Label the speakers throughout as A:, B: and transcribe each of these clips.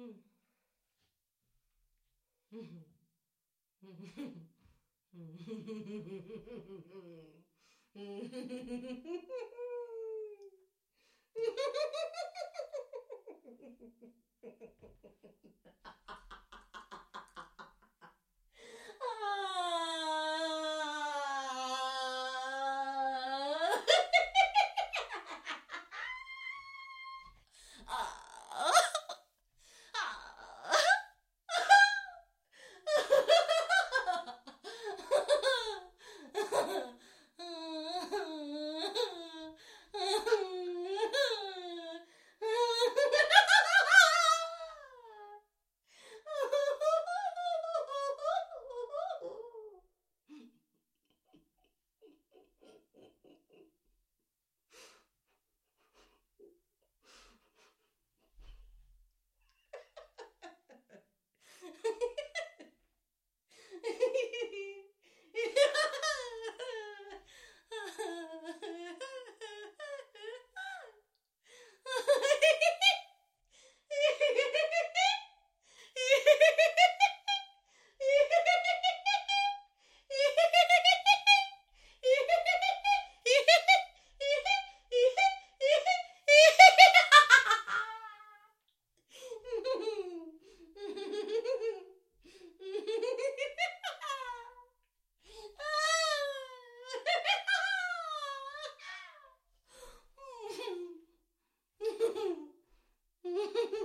A: うん。うん。うん。うん。うん。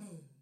A: home.